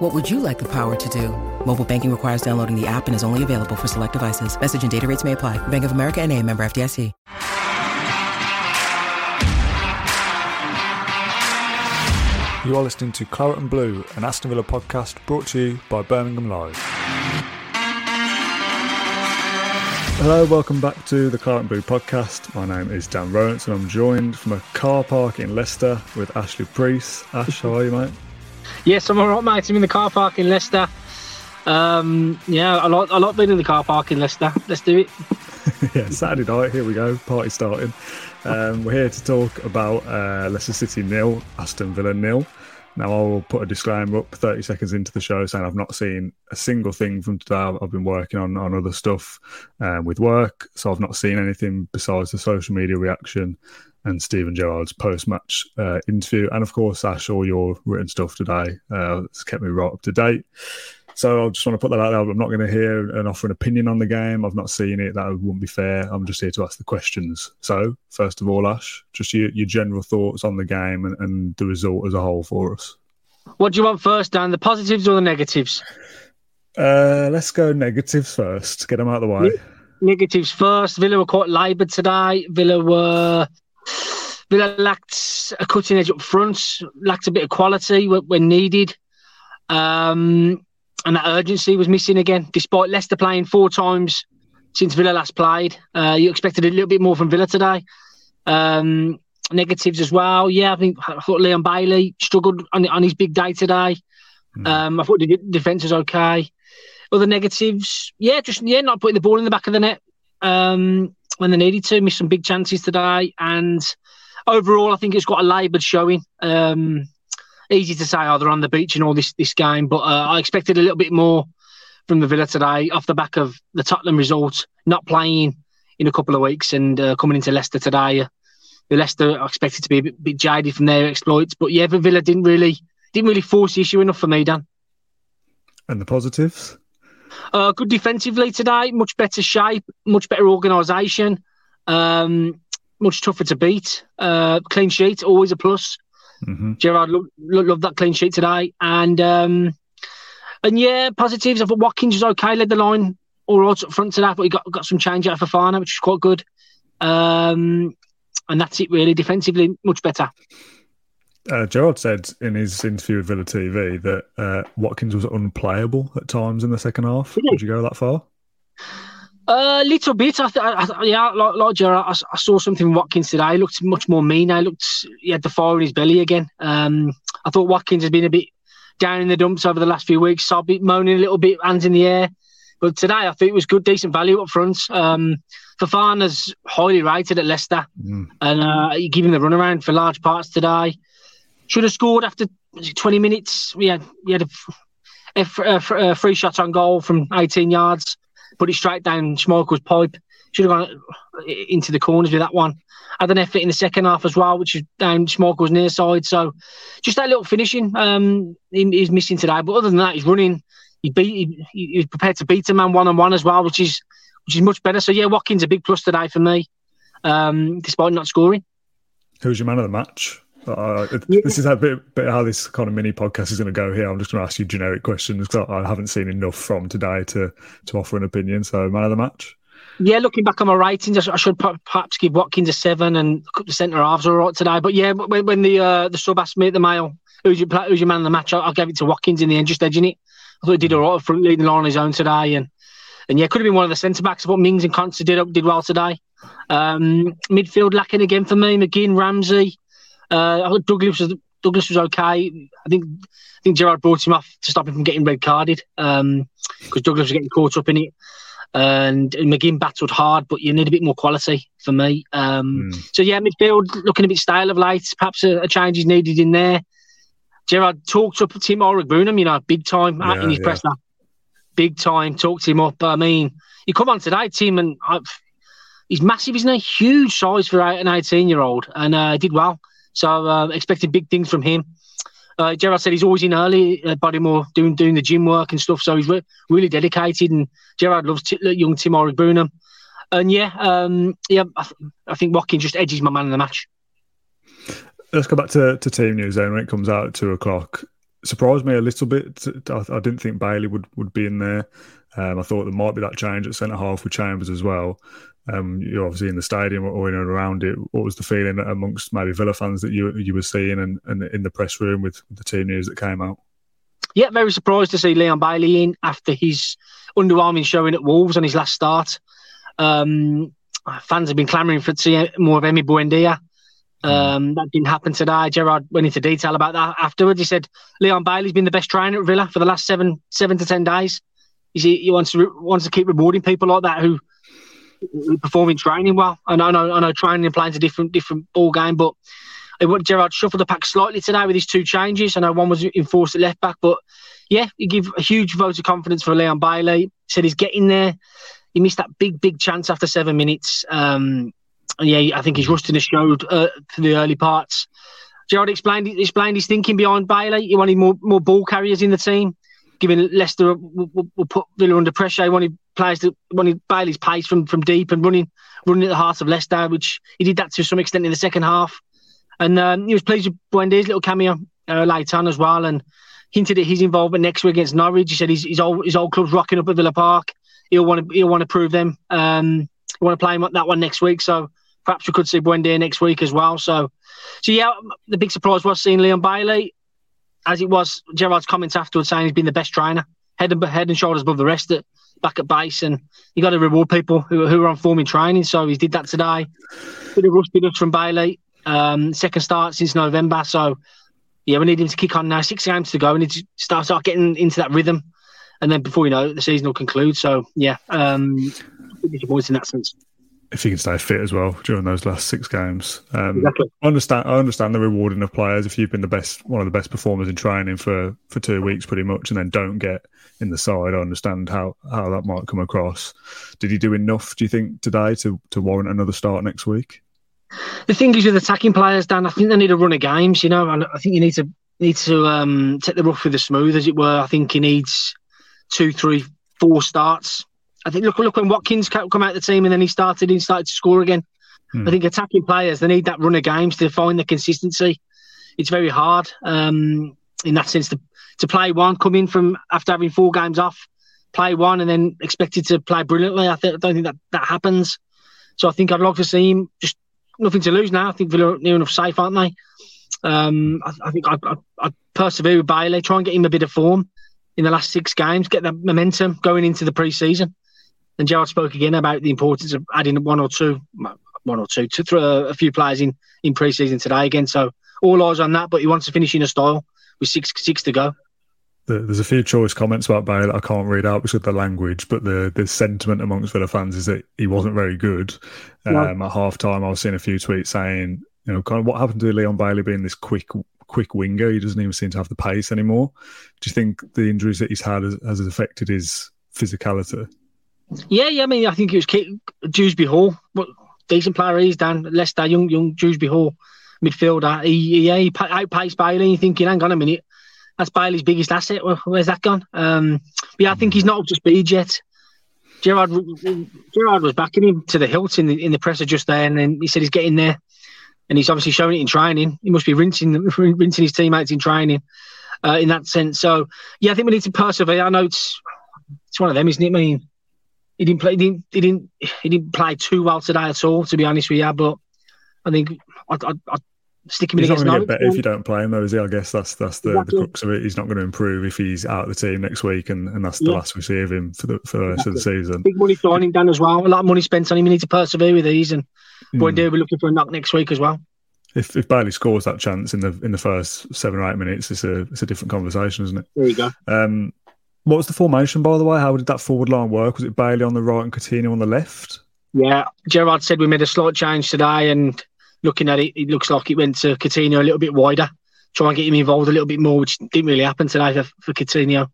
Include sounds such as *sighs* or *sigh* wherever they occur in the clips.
What would you like the power to do? Mobile banking requires downloading the app and is only available for select devices. Message and data rates may apply. Bank of America and a member FDIC. You are listening to Claret and Blue, an Aston Villa podcast brought to you by Birmingham Live. Hello, welcome back to the Claret and Blue podcast. My name is Dan Rolinson and I'm joined from a car park in Leicester with Ashley Preece. Ash, how are you, mate? Yes, I'm alright, mate. I'm in the car park in Leicester. Um, yeah, I like I like being in the car park in Leicester. Let's do it. *laughs* yeah, Saturday night. Here we go. Party starting. Um, we're here to talk about uh, Leicester City nil, Aston Villa nil. Now I will put a disclaimer up 30 seconds into the show saying I've not seen a single thing from today. I've been working on, on other stuff um, with work, so I've not seen anything besides the social media reaction and Steven Gerrard's post-match uh, interview, and of course Ash, all your written stuff today. Uh, it's kept me right up to date. So I just want to put that out there. I'm not going to hear and offer an opinion on the game. I've not seen it. That wouldn't be fair. I'm just here to ask the questions. So, first of all, Ash, just your, your general thoughts on the game and, and the result as a whole for us. What do you want first, Dan? The positives or the negatives? Uh, let's go negatives first. Get them out of the way. Negatives first. Villa were quite laboured today. Villa were Villa lacked a cutting edge up front, lacked a bit of quality when needed. Um, and that urgency was missing again, despite Leicester playing four times since Villa last played. Uh, you expected a little bit more from Villa today. Um, negatives as well. Yeah, I think I thought Leon Bailey struggled on, on his big day today. Mm. Um, I thought the defence was okay. Other negatives, yeah, just yeah, not putting the ball in the back of the net um, when they needed to. Missed some big chances today, and overall, I think it's got a laboured showing. Um, easy to say, oh, they're on the beach and all this this game, but uh, I expected a little bit more from the Villa today off the back of the Tottenham result, not playing in a couple of weeks and uh, coming into Leicester today. Uh, the Leicester are expected to be a bit, bit jaded from their exploits, but yeah, the Villa didn't really didn't really force the issue enough for me, Dan. And the positives? Uh, good defensively today, much better shape, much better organisation, um, much tougher to beat. Uh, clean sheet, always a plus. Mm-hmm. Gerrard loved, loved that clean sheet today, and um, and yeah, positives. I thought Watkins was okay, led the line all right up front today, but he got got some change out for Fofana, which was quite good. Um, and that's it really. Defensively, much better. Uh, Gerrard said in his interview with Villa TV that uh, Watkins was unplayable at times in the second half. Would you go that far? A little bit. I, th- I yeah, like, like Gerrard, I, I, saw something Watkins today. He looked much more mean. He looked he had the fire in his belly again. Um, I thought Watkins has been a bit down in the dumps over the last few weeks. So bit moaning a little bit, hands in the air. But today, I think it was good, decent value up front. Um, Fofana's highly rated at Leicester, mm. and uh, him the runaround for large parts today. Should have scored after 20 minutes. We had, we had a, a, a free shot on goal from 18 yards put it straight down Schmeichel's pipe. Should have gone into the corners with that one. Had an effort in the second half as well, which is down Schmeichel's near side. So just that little finishing um, he's missing today. But other than that, he's running. He beat. He, he's prepared to beat a man one on one as well, which is which is much better. So yeah, Watkins a big plus today for me, um, despite not scoring. Who's your man of the match? Uh, this is a bit, bit how this kind of mini podcast is going to go here. I'm just going to ask you generic questions because I haven't seen enough from today to to offer an opinion. So, man of the match. Yeah, looking back on my ratings, I should perhaps give Watkins a seven and the centre halves are all right today. But yeah, when, when the uh, the sub asked me at the mail, who's your who's your man of the match, I, I gave it to Watkins in the end, just edging it. I thought he did a all right front leading on his own today, and and yeah, could have been one of the centre backs. But Mings and Konsa did did well today. Um, midfield lacking again for me. McGinn, Ramsey. Uh, I thought Douglas was Douglas was okay. I think I think Gerrard brought him off to stop him from getting red carded because um, Douglas was getting caught up in it. And, and McGinn battled hard, but you need a bit more quality for me. Um, mm. So yeah, midfield looking a bit stale of late. Perhaps a, a change is needed in there. Gerrard talked up Tim Iroegbunam, you know, big time yeah, in his yeah. presser, big time. Talked him up. But I mean, you come on today, Tim, and I've, he's massive, isn't he? Huge size for an 18 year old, and uh, did well. So uh, expecting big things from him. Uh, Gerrard said he's always in early at Bodymoor doing doing the gym work and stuff. So he's re- really dedicated, and Gerrard loves t- young Tim Iroegbunam. And yeah, um, yeah, I, th- I, think Watkins just edges my man in the match. Let's go back to, to team news then when it comes out at two o'clock. Surprised me a little bit. I, I didn't think Bailey would, would be in there. Um, I thought there might be that change at centre half with Chambers as well. Um, you're obviously in the stadium or in and around it. What was the feeling amongst maybe Villa fans that you you were seeing and, and in the press room with the team news that came out? Yeah, very surprised to see Leon Bailey in after his underwhelming showing at Wolves on his last start. Um, fans have been clamouring for to see more of Emi Buendia. Um, that didn't happen today. Gerrard went into detail about that afterwards. He said Leon Bailey's been the best trainer at Villa for the last seven seven to ten days. He, he wants to wants to keep rewarding people like that who performing training well. I know, I know, I know training and playing's a different different ball game, but it would Gerrard shuffled the pack slightly today with his two changes. I know one was enforced at left back, but yeah, he give a huge vote of confidence for Leon Bailey. Said he's getting there. He missed that big, big chance after seven minutes. Um, yeah, I think his rustiness showed uh, for the early parts. Gerrard explained explained his thinking behind Bailey. He wanted more more ball carriers in the team giving Leicester will, will put Villa under pressure. He wanted players to wanted Bailey's pace from from deep and running running at the heart of Leicester, which he did that to some extent in the second half. And um, he was pleased with Buendia's little cameo uh, later on as well, and hinted at his involvement next week against Norwich. He said his, his old his old club's rocking up at Villa Park. He'll want to he'll want to prove them. Um, he want to play him that one next week. So perhaps we could see Buendia next week as well. So, so yeah, the big surprise was seeing Leon Bailey as it was Gerrard's comments afterwards saying he's been the best trainer, head and head and shoulders above the rest at back at base, and you got to reward people who, who are on form in training. So he did that today. Bit of rustiness from Bailey. Um, second start since November, so yeah, we need him to kick on now. Six games to go. We need to start start getting into that rhythm, and then before you know it, the season will conclude. So yeah, um, disappointed in that sense if he can stay fit as well during those last six games. Um, exactly. I understand. I understand the rewarding of players if you've been the best, one of the best performers in training for for two weeks, pretty much, and then don't get in the side. I understand how how that might come across. Did he do enough? Do you think today to to warrant another start next week? The thing is with attacking players, Dan, I think they need a run of games. You know, I think you need to need to um, take the rough with the smooth, as it were. I think he needs two, three, four starts I think look look when Watkins come out of the team and then he started he started to score again. Hmm. I think attacking players they need that run of games to find the consistency. It's very hard um, in that sense to to play one, come in from after having four games off, play one, and then expected to play brilliantly. I, th- I don't think that that happens. So I think I'd like to see him just nothing to lose now. I think Villa are near enough safe, aren't they? Um, I, I, think I'd, I'd, I'd, persevere with Bailey, try and get him a bit of form in the last six games, get that momentum going into the pre-season. And Gerrard spoke again about the importance of adding one or two, one or two, to throw a few players in in pre-season today again. So all eyes on that, but he wants to finish in a style with six six to go. There's a few choice comments about Bale that I can't read out because of the language, but the, the sentiment amongst Villa fans is that he wasn't very good. Um, At half time, I was seeing a few tweets saying, you know, kind of what happened to Leon Bailey being this quick quick winger? He doesn't even seem to have the pace anymore. Do you think the injuries that he's had has, has affected his physicality? Yeah, yeah. I mean, I think it was Dewsbury Hall. What decent player he's Dan Leicester, young young Dewsbury Hall midfielder. He yeah, he outpaced Bailey. You're thinking, hang on a minute, that's Bailey's biggest asset. Where's that gone? Um, yeah, I think he's not up to speed yet. Gerard Gerrard was backing him to the hilt in the in the presser just there, and he said he's getting there, and he's obviously showing it in training. He must be rinsing *laughs* rinsing his teammates in training, uh, in that sense. So yeah, I think we need to persevere. I know it's it's one of them, isn't it? I mean, he didn't play. He didn't. He didn't. He didn't play too well today at all. To be honest with you, but I think I'd, I'd, I'd stick him he's in to get better if you don't play him, though, is he? I guess that's that's the, exactly. the crux of it. He's not going to improve if he's out of the team next week, and, and that's the yeah. last we see of him for the for the rest exactly. of the season. Big money signing done as well. A lot of money spent on him. We need to persevere with these, and mm. we're looking for a knock next week as well. If if Bailey scores that chance in the in the first seven or eight minutes, it's a it's a different conversation, isn't it? There you go. Um, what was the formation, by the way? How did that forward line work? Was it Bailey on the right and Coutinho on the left? Yeah, Gerrard said we made a slight change today, and looking at it, it looks like it went to Coutinho a little bit wider, try and get him involved a little bit more, which didn't really happen today for, for Coutinho.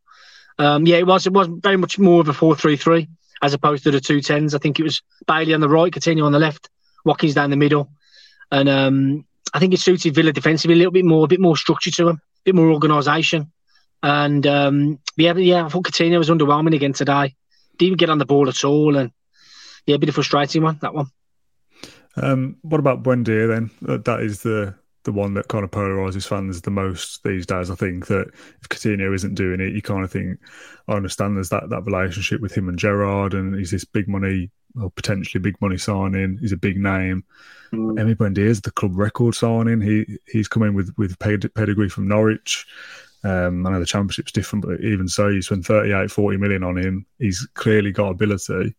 Um, yeah, it was it was very much more of a four-three-three as opposed to the two tens. I think it was Bailey on the right, Coutinho on the left, Watkins down the middle, and um, I think it suited Villa defensively a little bit more, a bit more structure to him, a bit more organisation. And um, yeah, yeah, I thought Coutinho was underwhelming again today. Didn't even get on the ball at all, and yeah, a bit of frustrating one that one. Um, what about Buendia then? That is the the one that kind of polarizes fans the most these days. I think that if Coutinho isn't doing it, you kind of think, I understand there's that, that relationship with him and Gerrard, and he's this big money, or potentially big money signing. He's a big name. Mm. Emi Buendia is the club record signing. He he's coming with with pedigree from Norwich. Um, I know the championship's different, but even so, you spend 38, 40 million on him. He's clearly got ability.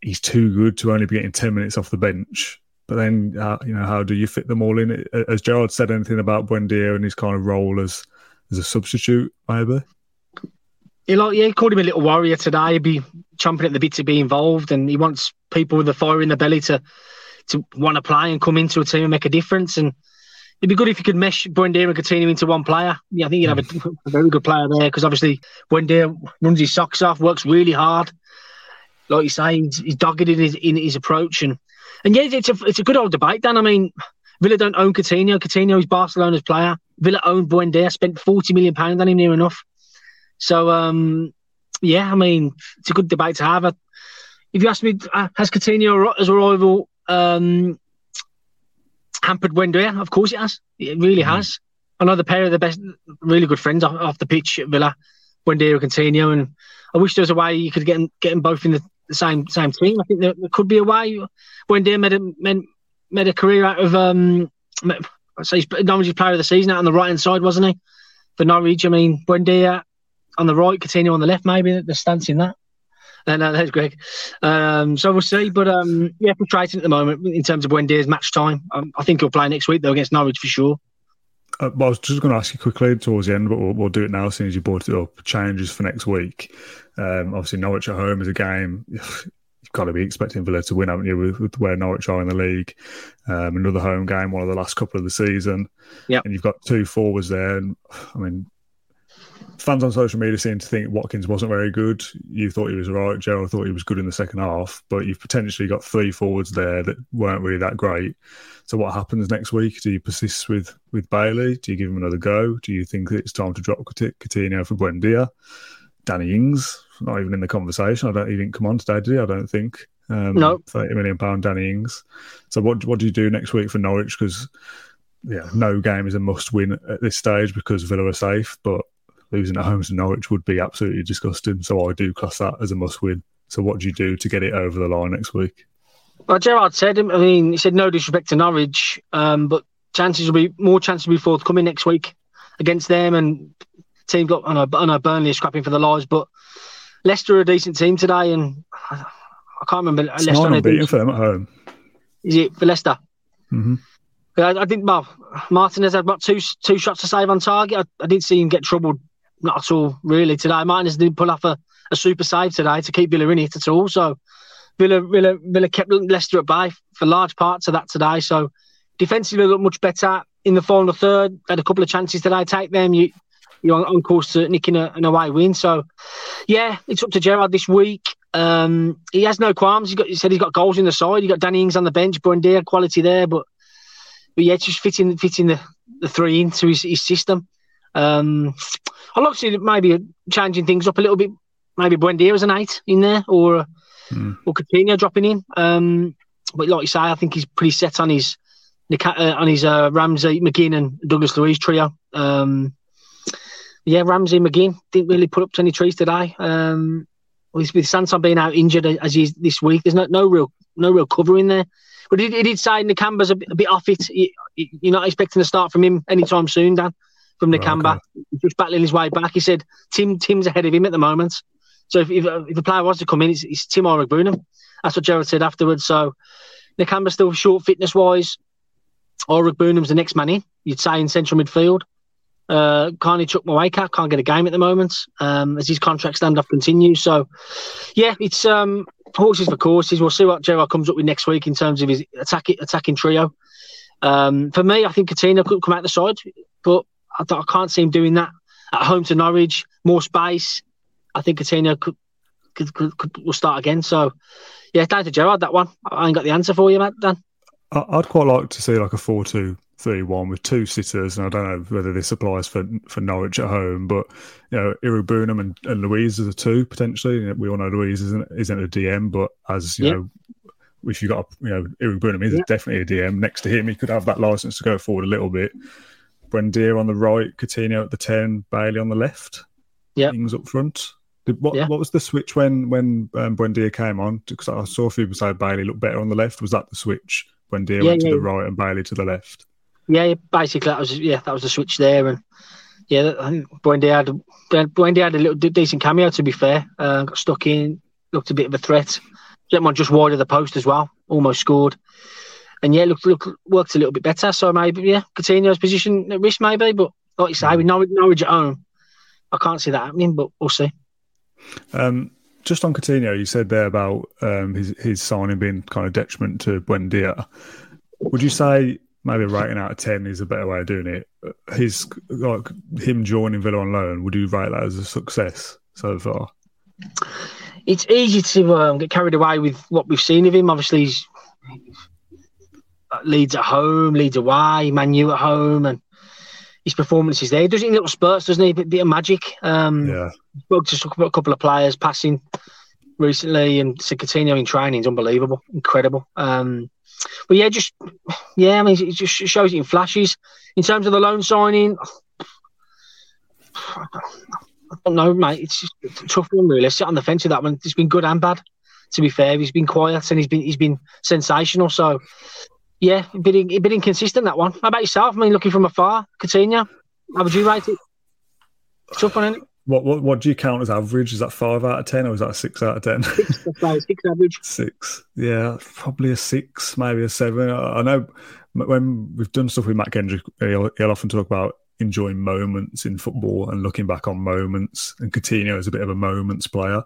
He's too good to only be getting 10 minutes off the bench. But then, uh, you know, how do you fit them all in? Has Gerrard said anything about Buendia and his kind of role as as a substitute, maybe? He like, yeah, he called him a little warrior today. He'd be chomping at the bit to be involved, and he wants people with a fire in the belly to to want to play and come into a team and make a difference. And it'd be good if you could mesh Buendia and Coutinho into one player. Yeah, I think you'd have a, *laughs* a very good player there because obviously Buendia runs his socks off, works really hard. Like you say, he's, he's dogged in his in his approach, and and yeah, it's a it's a good old debate. Dan, I mean, Villa don't own Coutinho. Coutinho is Barcelona's player. Villa own Buendia, spent forty million pounds on him near enough. So um, yeah, I mean, it's a good debate to have. If you ask me, uh, has Coutinho as a rival um, hampered Buendia? Of course it has. It really mm. has. Another pair of the best, really good friends off, off the pitch at Villa, Buendia and Coutinho, and I wish there was a way you could get them, get them both in the, the same same team. I think there, there could be a way. Buendia made a made, made a career out of um, so he's Norwich player of the season out on the right hand side, wasn't he? For Norwich, I mean Buendia on the right, Coutinho on the left, maybe the stance in that. Uh, no, that's Greg. Um, so we'll see. But um, yeah, frustrating at the moment in terms of Buendia's match time. Um, I think he'll play next week though against Norwich for sure. Uh, well, I was just going to ask you quickly towards the end, but we'll, we'll, do it now as soon as you brought it up. Changes for next week. Um, obviously, Norwich at home is a game. *sighs* You've got to be expecting Villa to win, haven't you, with, with where Norwich are in the league? Um, another home game, one of the last couple of the season. Yeah. And you've got two forwards there. And I mean, fans on social media seem to think Watkins wasn't very good. You thought he was right. Gerrard thought he was good in the second half, but you've potentially got three forwards there that weren't really that great. So what happens next week? Do you persist with with Bailey? Do you give him another go? Do you think it's time to drop Coutinho for Buendia? Danny Ings, not even in the conversation. I don't even come on today, did he? I don't think. Um, no. Thirty million pound Danny Ings. So what what do you do next week for Norwich? Because yeah, no game is a must win at this stage because Villa are safe, but losing at home to Norwich would be absolutely disgusting. So I do class that as a must win. So what do you do to get it over the line next week? Well, Gerrard said, I mean, he said no disrespect to Norwich, um, but chances will be more chances will be forthcoming next week against them and teams like I know, I know Burnley are scrapping for the lives, but Leicester are a decent team today, and I, can't remember. It's Leicester not beating for them at home. Is it for Leicester? Mm-hmm. I, I think well, Martinez had about two two shots to save on target. I, I didn't see him get troubled not at all, really, today. Martinez didn't pull off a, a super save today to keep Villa in it at all. So Villa, Villa, Villa kept Leicester at bay for large parts of that today. So defensively looked much better in the final third. Had a couple of chances today. Take them, you you're on, on course to nicking a, an away win. So yeah, it's up to Gerrard this week. Um, he has no qualms. He, got, he said he's got goals in the side. He got Danny Ings on the bench, Buendia quality there, but but yeah, just fitting fitting the, the three into his, his system. Um, I'd like to see maybe changing things up a little bit. Maybe Buendia as an eight in there, or mm. or Coutinho dropping in. Um, but like you say, I think he's pretty set on his uh, on his uh, Ramsey, McGinn, and Douglas Luiz trio. Um, yeah, Ramsey, McGinn didn't really put up to any trees today. Um, with, with Sanson being out injured as he's this week, there's no, no real no real cover in there. But he, he did say Nakamba's a bit, a bit off it. He, you're not expecting to start from him anytime soon, Dan from Nakamba, okay. just battling his way back. He said Tim Tim's ahead of him at the moment. So if, if, if the player was to come in, it's, it's Tim Iroegbunam. That's what Gerrard said afterwards. So Nakamba's still short fitness wise. Iroegbunam's the next man in, you'd say, in central midfield. Uh, Carney Chukwuemeka can't get a game at the moment um, as his contract standoff continues. So, yeah, it's um, horses for courses. We'll see what Gerrard comes up with next week in terms of his attacking attacking trio. Um, for me, I think Coutinho could come out the side, but I, I can't see him doing that at home to Norwich. More space. I think Coutinho could could, could, could, will start again. So, yeah, down to Gerrard that one. I ain't got the answer for you, Matt. Dan. I'd quite like to see like a four-two-three-one with two sitters, and I don't know whether this applies for for Norwich at home, but you know, Iroegbunam and, and Luiz are the two potentially. We all know Luiz isn't isn't a DM, but as you know, if you got you know Iroegbunam is definitely a DM. Next to him, he could have that license to go forward a little bit. Buendia on the right, Coutinho at the ten, Bailey on the left. Yeah, things up front. Did, what yeah. what was the switch when when um, Buendia came on? Because I saw a few people say Bailey looked better on the left. Was that the switch? Buendia yeah, went to the right and Bailey to the left. Yeah, basically that was yeah that was the switch there, and yeah, I think Buendia had Buendia had a little decent cameo. To be fair, uh, got stuck in, looked a bit of a threat. Gentleman just wide of the post as well, almost scored. And yeah, looked, looked worked a little bit better. So maybe yeah, Coutinho's position at risk maybe, but like you say, with Norwich, Norwich at home, I can't see that happening, but we'll see. Um, just on Coutinho, you said there about um, his his signing being kind of detriment to Buendia. Would you say maybe a rating out of ten is a better way of doing it? His like him joining Villa on loan, would you rate that as a success so far? It's easy to um, get carried away with what we've seen of him. Obviously, he's Leeds at home, Leeds away, Manu at home, and his performances there. He does it in little spurts, doesn't he? A bit of magic. Um, yeah. Spoke to a couple of players passing recently, and Coutinho in training is unbelievable, incredible. Um, but yeah, just yeah, I mean, it just shows it in flashes. In terms of the loan signing, I don't know, mate. It's just a tough one, really. I sit on the fence with that one. It's been good and bad. To be fair, he's been quiet and he's been he's been sensational. So yeah, a bit, a bit inconsistent that one. How about yourself? I mean, looking from afar, Coutinho, how would you rate it? Tough one, it? What, what what do you count as average? Is that five out of ten, or is that a six out of ten? Six, six average. *laughs* Six, yeah, probably a six, maybe a seven. I, I know when we've done stuff with Matt Kendrick, he'll, he'll, often talk about enjoying moments in football and looking back on moments. And Coutinho is a bit of a moments player.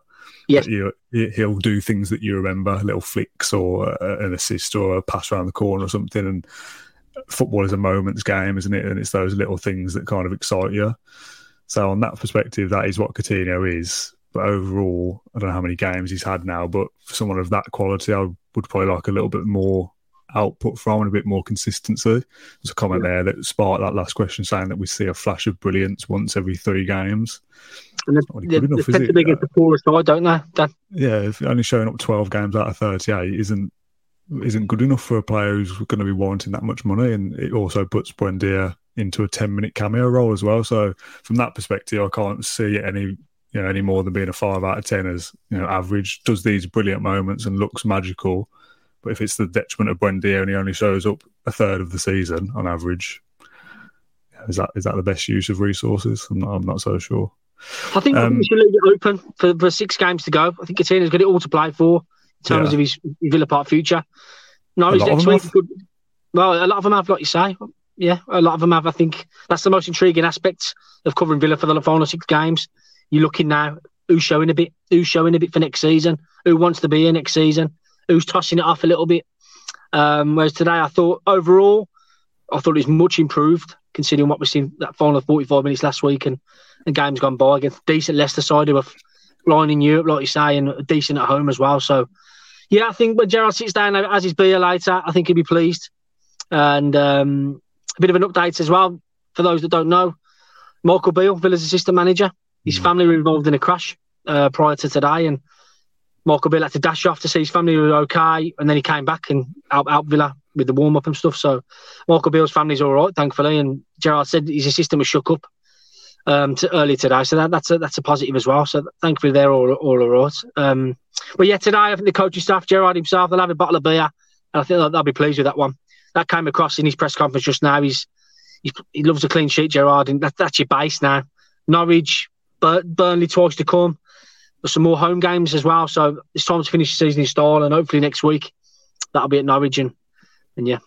Yes, you, he'll do things that you remember, little flicks or uh, an assist or a pass around the corner or something. And football is a moments game, isn't it? And it's those little things that kind of excite you. So on that perspective, that is what Coutinho is. But overall, I don't know how many games he's had now, but for someone of that quality, I would probably like a little bit more output from and a bit more consistency. There's a comment yeah. there that sparked that last question saying that we see a flash of brilliance once every three games. And they, enough, they tend to be against the poorest side, don't they? Dan? Yeah, only showing up 12 games out of 38 isn't isn't good enough for a player who's going to be warranting that much money. And it also puts Buendia into a 10 minute cameo role as well. So from that perspective, I can't see any you know any more than being a five out of 10 as you know average. Does these brilliant moments and looks magical. But if it's the detriment of Buendia and he only shows up a third of the season on average, is that is that the best use of resources? I'm not, I'm not so sure. I think um, we should leave it open for, for six games to go. I think Coutinho's got it all to play for in terms yeah. of his Villa Park future. No, next week. Could, well, a lot of them have, like you say. Yeah, a lot of them have. I think that's the most intriguing aspect of covering Villa for the final six games. You're looking now who's showing a bit, who's showing a bit for next season, who wants to be here next season, who's tossing it off a little bit. Um, whereas today, I thought overall, I thought it was much improved considering what we've seen that final 45 minutes last week and, and games gone by against decent Leicester side who are flying in Europe, like you say, and decent at home as well. So, yeah, I think when Gerrard sits down as his beer later, I think he'll be pleased. And um, a bit of an update as well for those that don't know. Michael Beale, Villa's assistant manager, his mm. family were involved in a crash uh, prior to today, and Michael Beale had to dash off to see his family were okay, and then he came back and out, out Villa with the warm up and stuff. So Michael Beale's family's all right, thankfully, and Gerrard said his assistant was shook up um, to early today, so that, that's a that's a positive as well. So thankfully they're all all all right. Um, but yeah, today I think the coaching staff, Gerrard himself, they'll have a bottle of beer, and I think they'll, they'll be pleased with that one. That came across in his press conference just now. He's, he's he loves a clean sheet, Gerrard, and that, that's your base now. Norwich, Bur- Burnley twice to come. There's some more home games as well, so it's time to finish the season in style, and hopefully next week that'll be at Norwich, and, and yeah,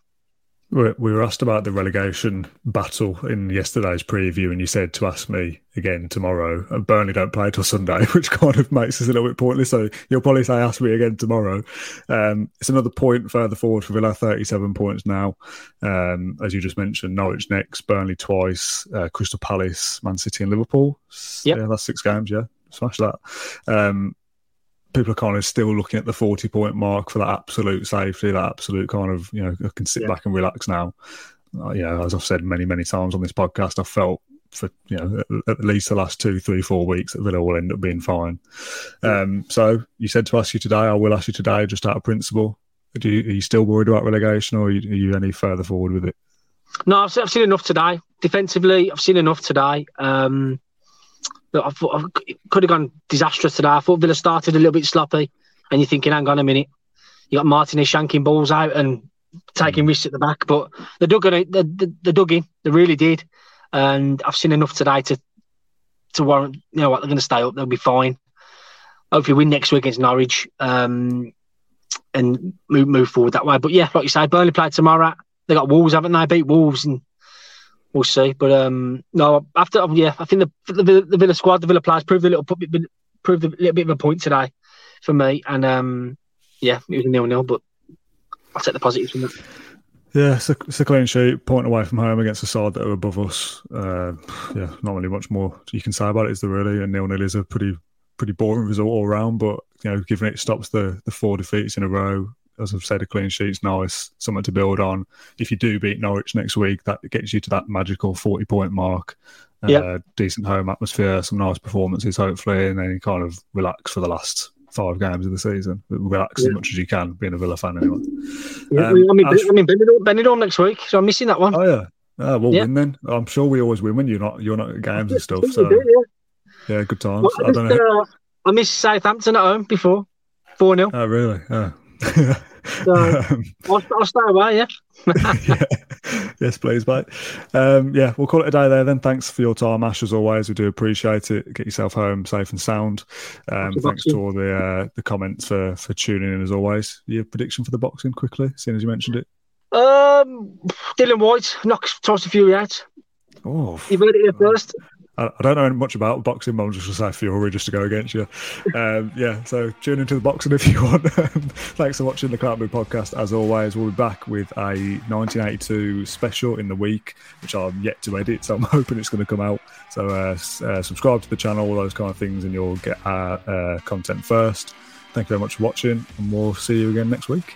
we were asked about the relegation battle in yesterday's preview, and you said to ask me again tomorrow. And Burnley don't play till Sunday, *laughs* which kind of makes us a little bit pointless. So you'll probably say, "Ask me again tomorrow." Um, it's another point further forward for Villa, thirty-seven points now. Um, as you just mentioned, Norwich next, Burnley twice, uh, Crystal Palace, Man City, and Liverpool. Yep. Yeah, that's six games. Yeah, smash that. Um, people are kind of still looking at the 40 point mark for that absolute safety, that absolute kind of, you know, I can sit yeah. back and relax now. Uh, you know, as I've said many, many times on this podcast, I felt for, you know, at, least the last two, three, four weeks that Villa will end up being fine. Um, so you said to ask you today, I will ask you today, just out of principle, do you, are you still worried about relegation or are you, are you any further forward with it? No, I've, I've seen enough today. Defensively, I've seen enough today. Um, I thought could have gone disastrous today. I thought Villa started a little bit sloppy, and you're thinking, hang on a minute, you got Martinez shanking balls out and taking risks at the back, but they dug in. They, they, they dug in. They really did, and I've seen enough today to to warrant. You know what? They're going to stay up. They'll be fine. Hopefully, win next week against Norwich, um, and move move forward that way. But yeah, like you say, Burnley played tomorrow. They got Wolves, haven't they? Beat Wolves and we'll see. But um, no, after yeah, I think the the, the Villa squad, the Villa players proved a little proved a little bit of a point today for me, and um, yeah, it was nil nil, but I'll take the positives from that. Yeah, it's a, it's a clean sheet, point away from home against a side that are above us. Uh, yeah, not really much more you can say about it, is there really? And nil nil is a pretty pretty boring result all round, but you know, given it stops the the four defeats in a row, as I've said, a clean sheet's nice, something to build on. If you do beat Norwich next week, that gets you to that magical 40 point mark. Uh, decent home atmosphere, some nice performances, hopefully, and then you kind of relax for the last five games of the season. Relax yeah. as much as you can, being a Villa fan anyway. Yeah, um, I mean, I mean Benidorm, Benidorm next week, so I'm missing that one. Oh yeah, uh, we'll yeah. win then. I'm sure we always win when you're not you're not at games and stuff. *laughs* So yeah. yeah. good times. Well, I, just, I, don't know. Uh, I missed Southampton at home before, four 0 Oh really? Oh. So *laughs* um, I'll, I'll stay away, yeah. *laughs* yeah. Yes, please, mate. Um, yeah, we'll call it a day there then. Thanks for your time, Ash, as always. We do appreciate it. Get yourself home safe and sound. Um, thanks to all the uh, the comments for, for tuning in, as always. Your prediction for the boxing, quickly, seeing as you mentioned it? Um, Dillian Whyte knocks Tyson Fury out. Oh, you heard it here first. I, don't know much about boxing, I'm just say Fury just to go against you. Um, yeah, so tune into the boxing if you want. *laughs* Thanks for watching the Claret Blue podcast. As always, we'll be back with a 1982 special in the week, which I'm yet to edit, so I'm *laughs* hoping it's going to come out. So uh, uh, subscribe to the channel, all those kind of things, and you'll get our uh, content first. Thank you very much for watching, and we'll see you again next week.